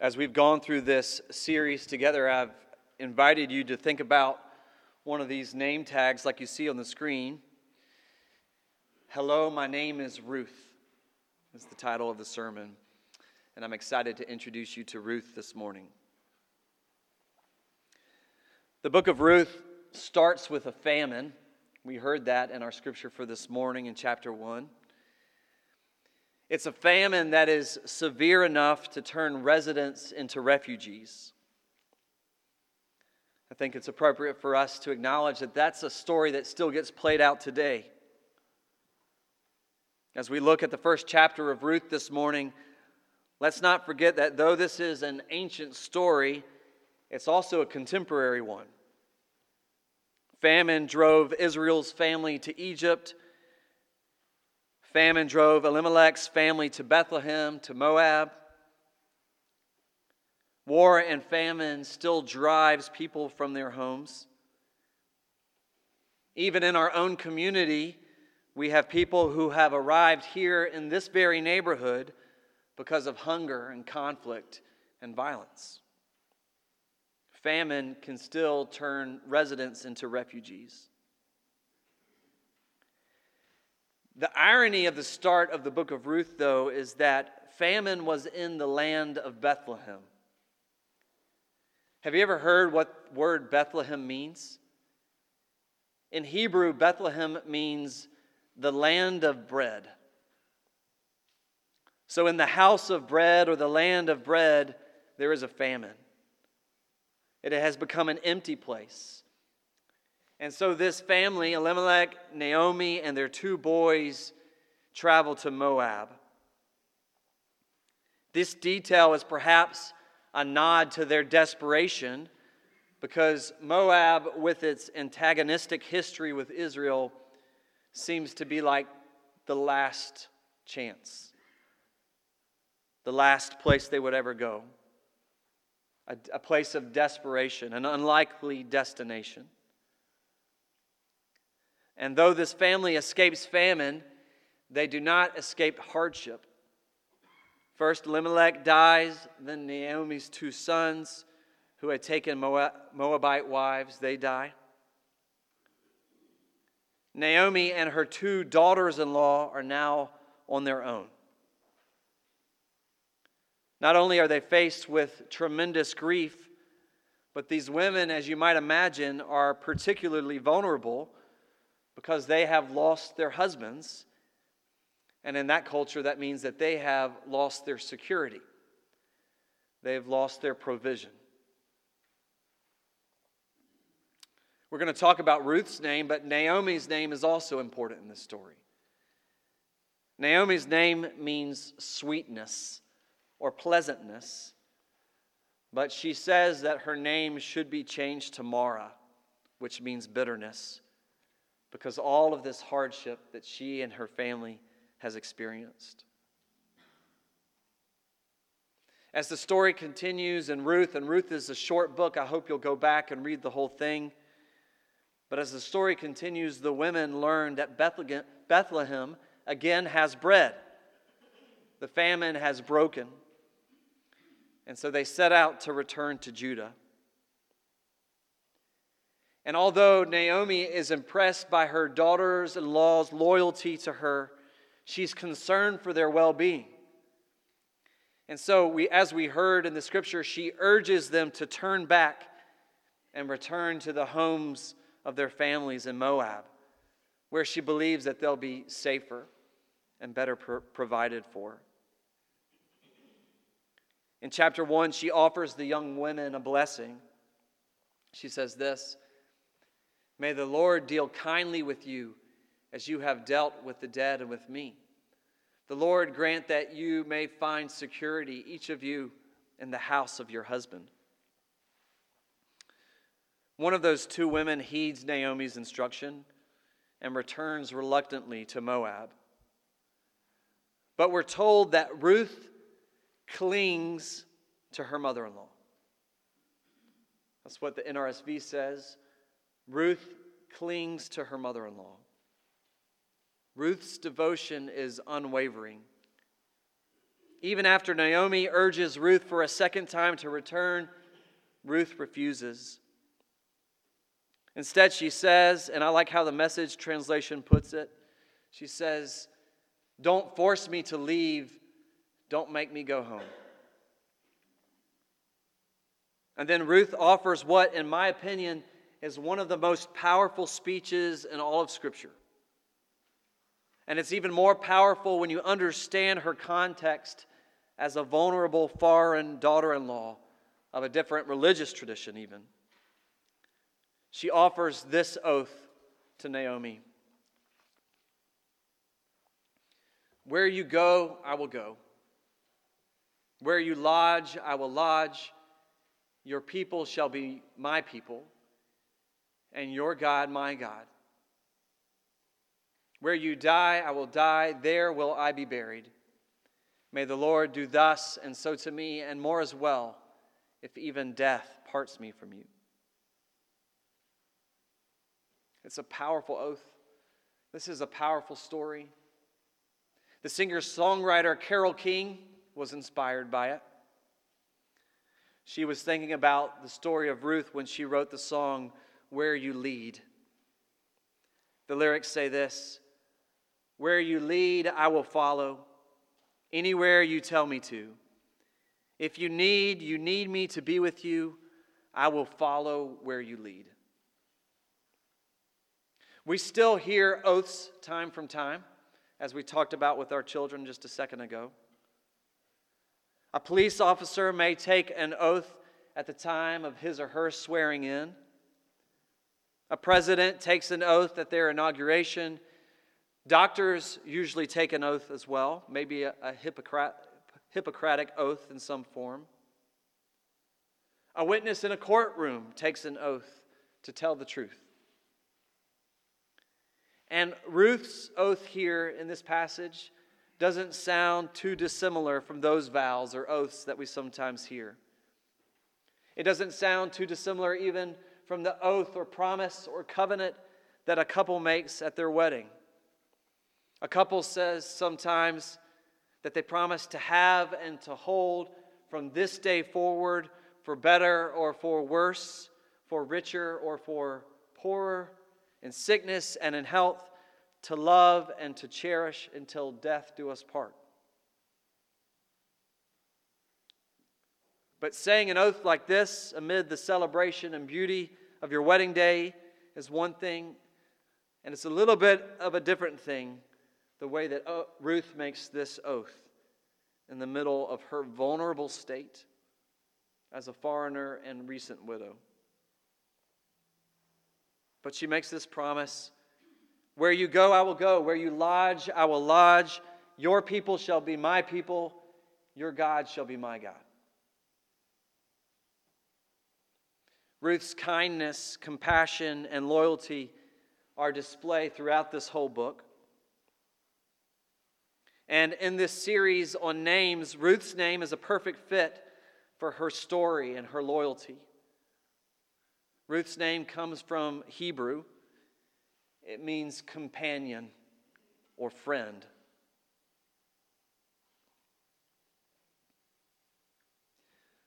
As we've gone through this series together, I've invited you to think about one of these name tags like you see on the screen. Hello, my name is Ruth, is the title of the sermon, and I'm excited to introduce you to Ruth this morning. The book of Ruth starts with a famine. We heard that in our scripture for this morning in chapter 1. It's a famine that is severe enough to turn residents into refugees. I think it's appropriate for us to acknowledge that that's a story that still gets played out today. As we look at the first chapter of Ruth this morning, let's not forget that though this is an ancient story, it's also a contemporary one. Famine drove Israel's family to Egypt Famine drove Elimelech's family to Bethlehem, to Moab. War and famine still drives people from their homes. Even in our own community, we have people who have arrived here in this very neighborhood because of hunger and conflict and violence. Famine can still turn residents into refugees. The irony of the start of the book of Ruth, though, is that famine was in the land of Bethlehem. Have you ever heard what word Bethlehem means? In Hebrew, Bethlehem means the land of bread. So, in the house of bread or the land of bread, there is a famine. It has become an empty place. And so this family, Elimelech, Naomi, and their two boys, travel to Moab. This detail is perhaps a nod to their desperation because Moab, with its antagonistic history with Israel, seems to be like the last chance, the last place they would ever go, a, a place of desperation, an unlikely destination. And though this family escapes famine, they do not escape hardship. First, Elimelech dies, then Naomi's two sons, who had taken Moabite wives, they die. Naomi and her two daughters in law are now on their own. Not only are they faced with tremendous grief, but these women, as you might imagine, are particularly vulnerable because they have lost their husbands. And in that culture, that means that they have lost their security, they've lost their provision. We're going to talk about Ruth's name, but Naomi's name is also important in this story. Naomi's name means sweetness or pleasantness, but she says that her name should be changed to Mara, which means bitterness because all of this hardship that she and her family has experienced. As the story continues in Ruth, and Ruth is a short book, I hope you'll go back and read the whole thing. But as the story continues, the women learn that Bethlehem again has bread. The famine has broken. And so they set out to return to Judah. And although Naomi is impressed by her daughters in law's loyalty to her, she's concerned for their well being. And so, we, as we heard in the scripture, she urges them to turn back and return to the homes of their families in Moab, where she believes that they'll be safer and better pro- provided for. In chapter 1, she offers the young women a blessing. She says this May the Lord deal kindly with you as you have dealt with the dead and with me. The Lord grant that you may find security, each of you, in the house of your husband. One of those two women heeds Naomi's instruction and returns reluctantly to Moab. But we're told that Ruth clings to her mother in law. That's what the NRSV says. Ruth clings to her mother in law. Ruth's devotion is unwavering. Even after Naomi urges Ruth for a second time to return, Ruth refuses. Instead, she says, and I like how the message translation puts it she says, Don't force me to leave, don't make me go home. And then Ruth offers what, in my opinion, is one of the most powerful speeches in all of Scripture. And it's even more powerful when you understand her context as a vulnerable foreign daughter in law of a different religious tradition, even. She offers this oath to Naomi Where you go, I will go. Where you lodge, I will lodge. Your people shall be my people, and your God my God. Where you die, I will die. There will I be buried. May the Lord do thus and so to me, and more as well, if even death parts me from you. It's a powerful oath. This is a powerful story. The singer songwriter Carole King was inspired by it. She was thinking about the story of Ruth when she wrote the song, Where You Lead. The lyrics say this Where you lead, I will follow, anywhere you tell me to. If you need, you need me to be with you, I will follow where you lead. We still hear oaths time from time as we talked about with our children just a second ago. A police officer may take an oath at the time of his or her swearing in. A president takes an oath at their inauguration. Doctors usually take an oath as well, maybe a, a Hippocrat, Hippocratic oath in some form. A witness in a courtroom takes an oath to tell the truth. And Ruth's oath here in this passage doesn't sound too dissimilar from those vows or oaths that we sometimes hear. It doesn't sound too dissimilar even from the oath or promise or covenant that a couple makes at their wedding. A couple says sometimes that they promise to have and to hold from this day forward for better or for worse, for richer or for poorer, in sickness and in health, to love and to cherish until death do us part. But saying an oath like this amid the celebration and beauty of your wedding day is one thing, and it's a little bit of a different thing the way that uh, Ruth makes this oath in the middle of her vulnerable state as a foreigner and recent widow. But she makes this promise Where you go, I will go. Where you lodge, I will lodge. Your people shall be my people. Your God shall be my God. Ruth's kindness, compassion, and loyalty are displayed throughout this whole book. And in this series on names, Ruth's name is a perfect fit for her story and her loyalty. Ruth's name comes from Hebrew, it means companion or friend.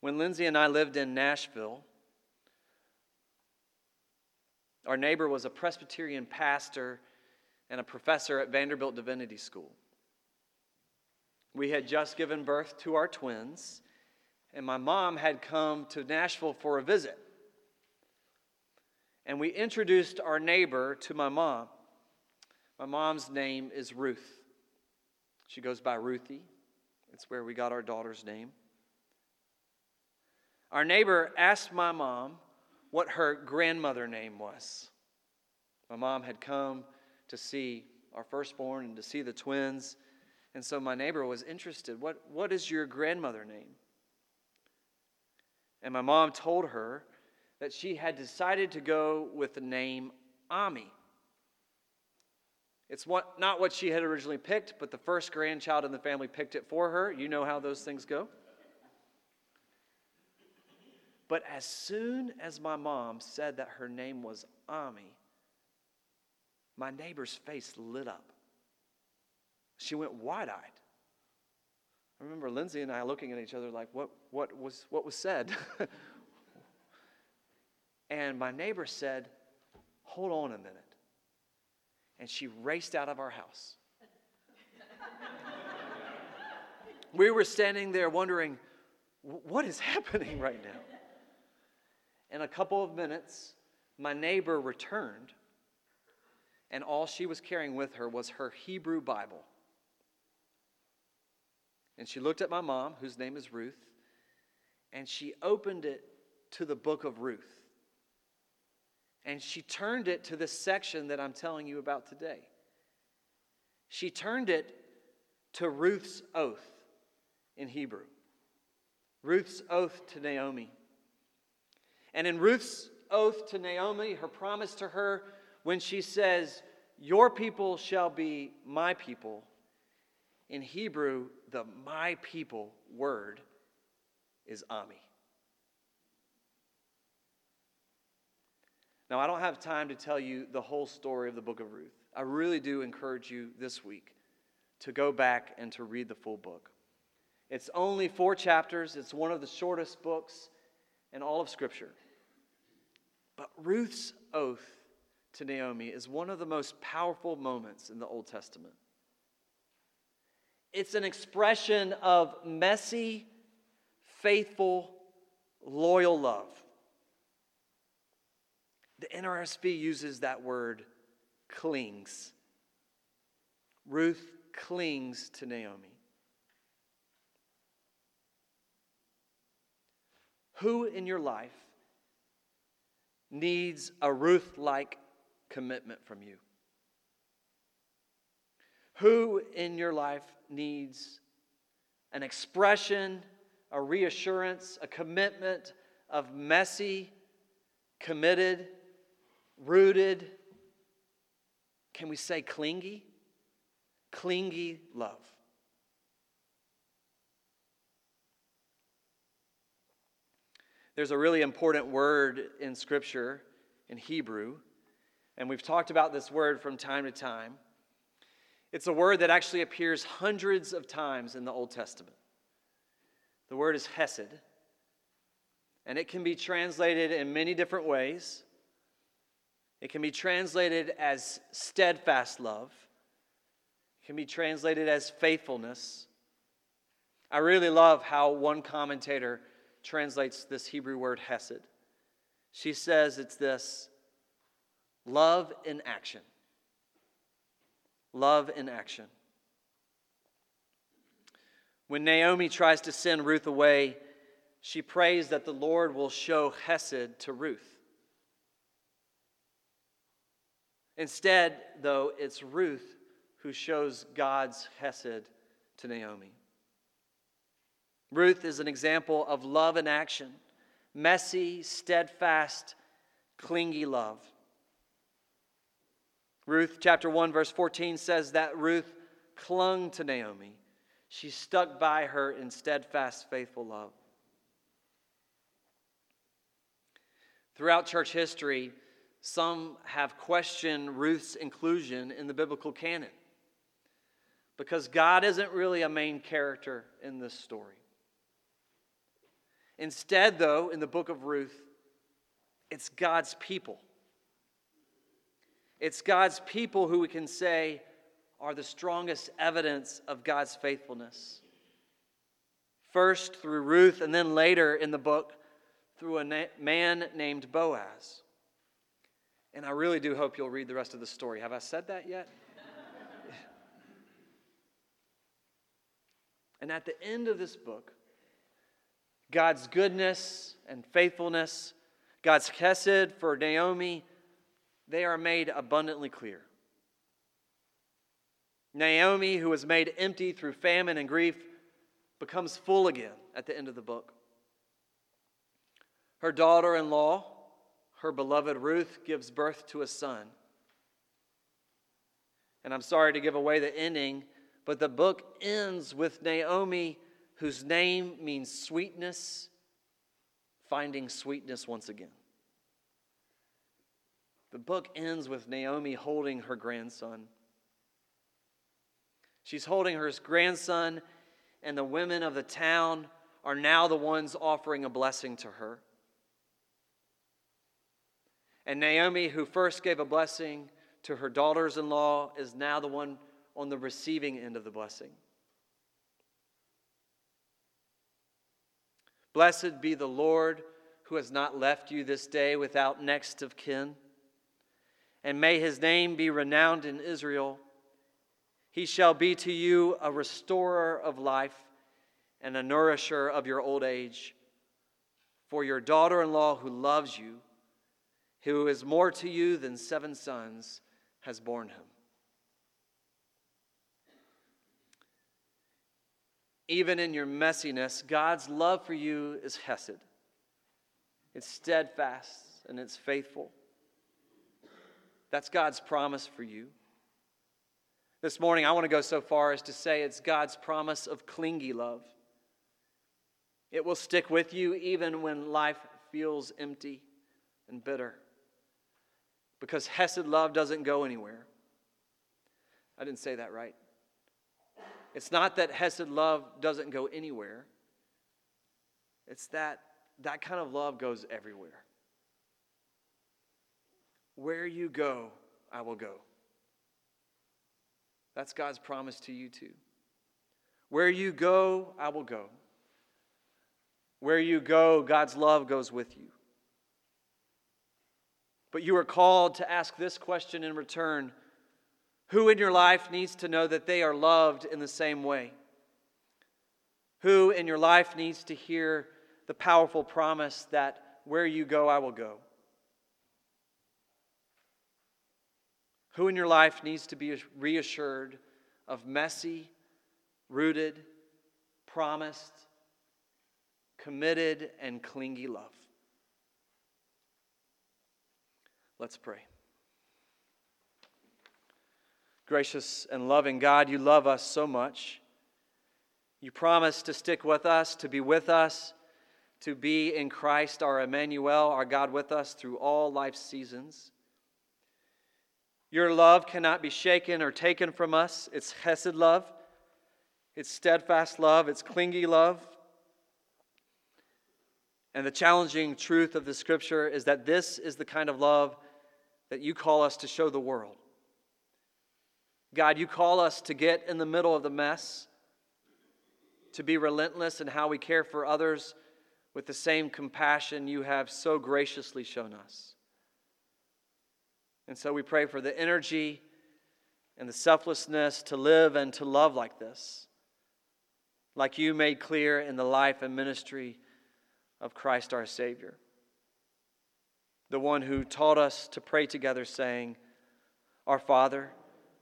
When Lindsay and I lived in Nashville, our neighbor was a Presbyterian pastor and a professor at Vanderbilt Divinity School. We had just given birth to our twins, and my mom had come to Nashville for a visit and we introduced our neighbor to my mom. My mom's name is Ruth. She goes by Ruthie. It's where we got our daughter's name. Our neighbor asked my mom what her grandmother name was. My mom had come to see our firstborn and to see the twins. And so my neighbor was interested. What, what is your grandmother name? And my mom told her that she had decided to go with the name Ami. It's what, not what she had originally picked, but the first grandchild in the family picked it for her. You know how those things go. But as soon as my mom said that her name was Ami, my neighbor's face lit up. She went wide eyed. I remember Lindsay and I looking at each other like, what, what, was, what was said? and my neighbor said, Hold on a minute. And she raced out of our house. we were standing there wondering, What is happening right now? In a couple of minutes, my neighbor returned, and all she was carrying with her was her Hebrew Bible. And she looked at my mom, whose name is Ruth, and she opened it to the book of Ruth. And she turned it to this section that I'm telling you about today. She turned it to Ruth's oath in Hebrew. Ruth's oath to Naomi. And in Ruth's oath to Naomi, her promise to her, when she says, Your people shall be my people, in Hebrew, the my people word is Ami. Now, I don't have time to tell you the whole story of the book of Ruth. I really do encourage you this week to go back and to read the full book. It's only four chapters, it's one of the shortest books in all of Scripture. But Ruth's oath to Naomi is one of the most powerful moments in the Old Testament. It's an expression of messy, faithful, loyal love. The NRSV uses that word clings. Ruth clings to Naomi. Who in your life needs a Ruth like commitment from you? Who in your life needs an expression, a reassurance, a commitment of messy, committed, rooted, can we say clingy? Clingy love. There's a really important word in Scripture in Hebrew, and we've talked about this word from time to time. It's a word that actually appears hundreds of times in the Old Testament. The word is hesed, and it can be translated in many different ways. It can be translated as steadfast love. It can be translated as faithfulness. I really love how one commentator translates this Hebrew word hesed. She says it's this love in action. Love in action. When Naomi tries to send Ruth away, she prays that the Lord will show Hesed to Ruth. Instead, though, it's Ruth who shows God's Hesed to Naomi. Ruth is an example of love in action messy, steadfast, clingy love. Ruth chapter 1, verse 14 says that Ruth clung to Naomi. She stuck by her in steadfast, faithful love. Throughout church history, some have questioned Ruth's inclusion in the biblical canon because God isn't really a main character in this story. Instead, though, in the book of Ruth, it's God's people. It's God's people who we can say are the strongest evidence of God's faithfulness. First through Ruth, and then later in the book through a na- man named Boaz. And I really do hope you'll read the rest of the story. Have I said that yet? and at the end of this book, God's goodness and faithfulness, God's chesed for Naomi, they are made abundantly clear. Naomi, who was made empty through famine and grief, becomes full again at the end of the book. Her daughter in law, her beloved Ruth gives birth to a son. And I'm sorry to give away the ending, but the book ends with Naomi, whose name means sweetness, finding sweetness once again. The book ends with Naomi holding her grandson. She's holding her grandson, and the women of the town are now the ones offering a blessing to her. And Naomi, who first gave a blessing to her daughters in law, is now the one on the receiving end of the blessing. Blessed be the Lord who has not left you this day without next of kin. And may his name be renowned in Israel. He shall be to you a restorer of life and a nourisher of your old age. For your daughter in law, who loves you, who is more to you than seven sons, has borne him. Even in your messiness, God's love for you is Hesed. It's steadfast and it's faithful. That's God's promise for you. This morning, I want to go so far as to say it's God's promise of clingy love. It will stick with you even when life feels empty and bitter. Because Hesed love doesn't go anywhere. I didn't say that right. It's not that Hesed love doesn't go anywhere, it's that that kind of love goes everywhere. Where you go, I will go. That's God's promise to you, too. Where you go, I will go. Where you go, God's love goes with you. But you are called to ask this question in return Who in your life needs to know that they are loved in the same way? Who in your life needs to hear the powerful promise that where you go, I will go? Who in your life needs to be reassured of messy, rooted, promised, committed, and clingy love? Let's pray. Gracious and loving God, you love us so much. You promise to stick with us, to be with us, to be in Christ, our Emmanuel, our God with us through all life's seasons. Your love cannot be shaken or taken from us. It's Hesed love, it's steadfast love, it's clingy love. And the challenging truth of the scripture is that this is the kind of love that you call us to show the world. God, you call us to get in the middle of the mess, to be relentless in how we care for others with the same compassion you have so graciously shown us. And so we pray for the energy and the selflessness to live and to love like this, like you made clear in the life and ministry of Christ our Savior, the one who taught us to pray together, saying, Our Father,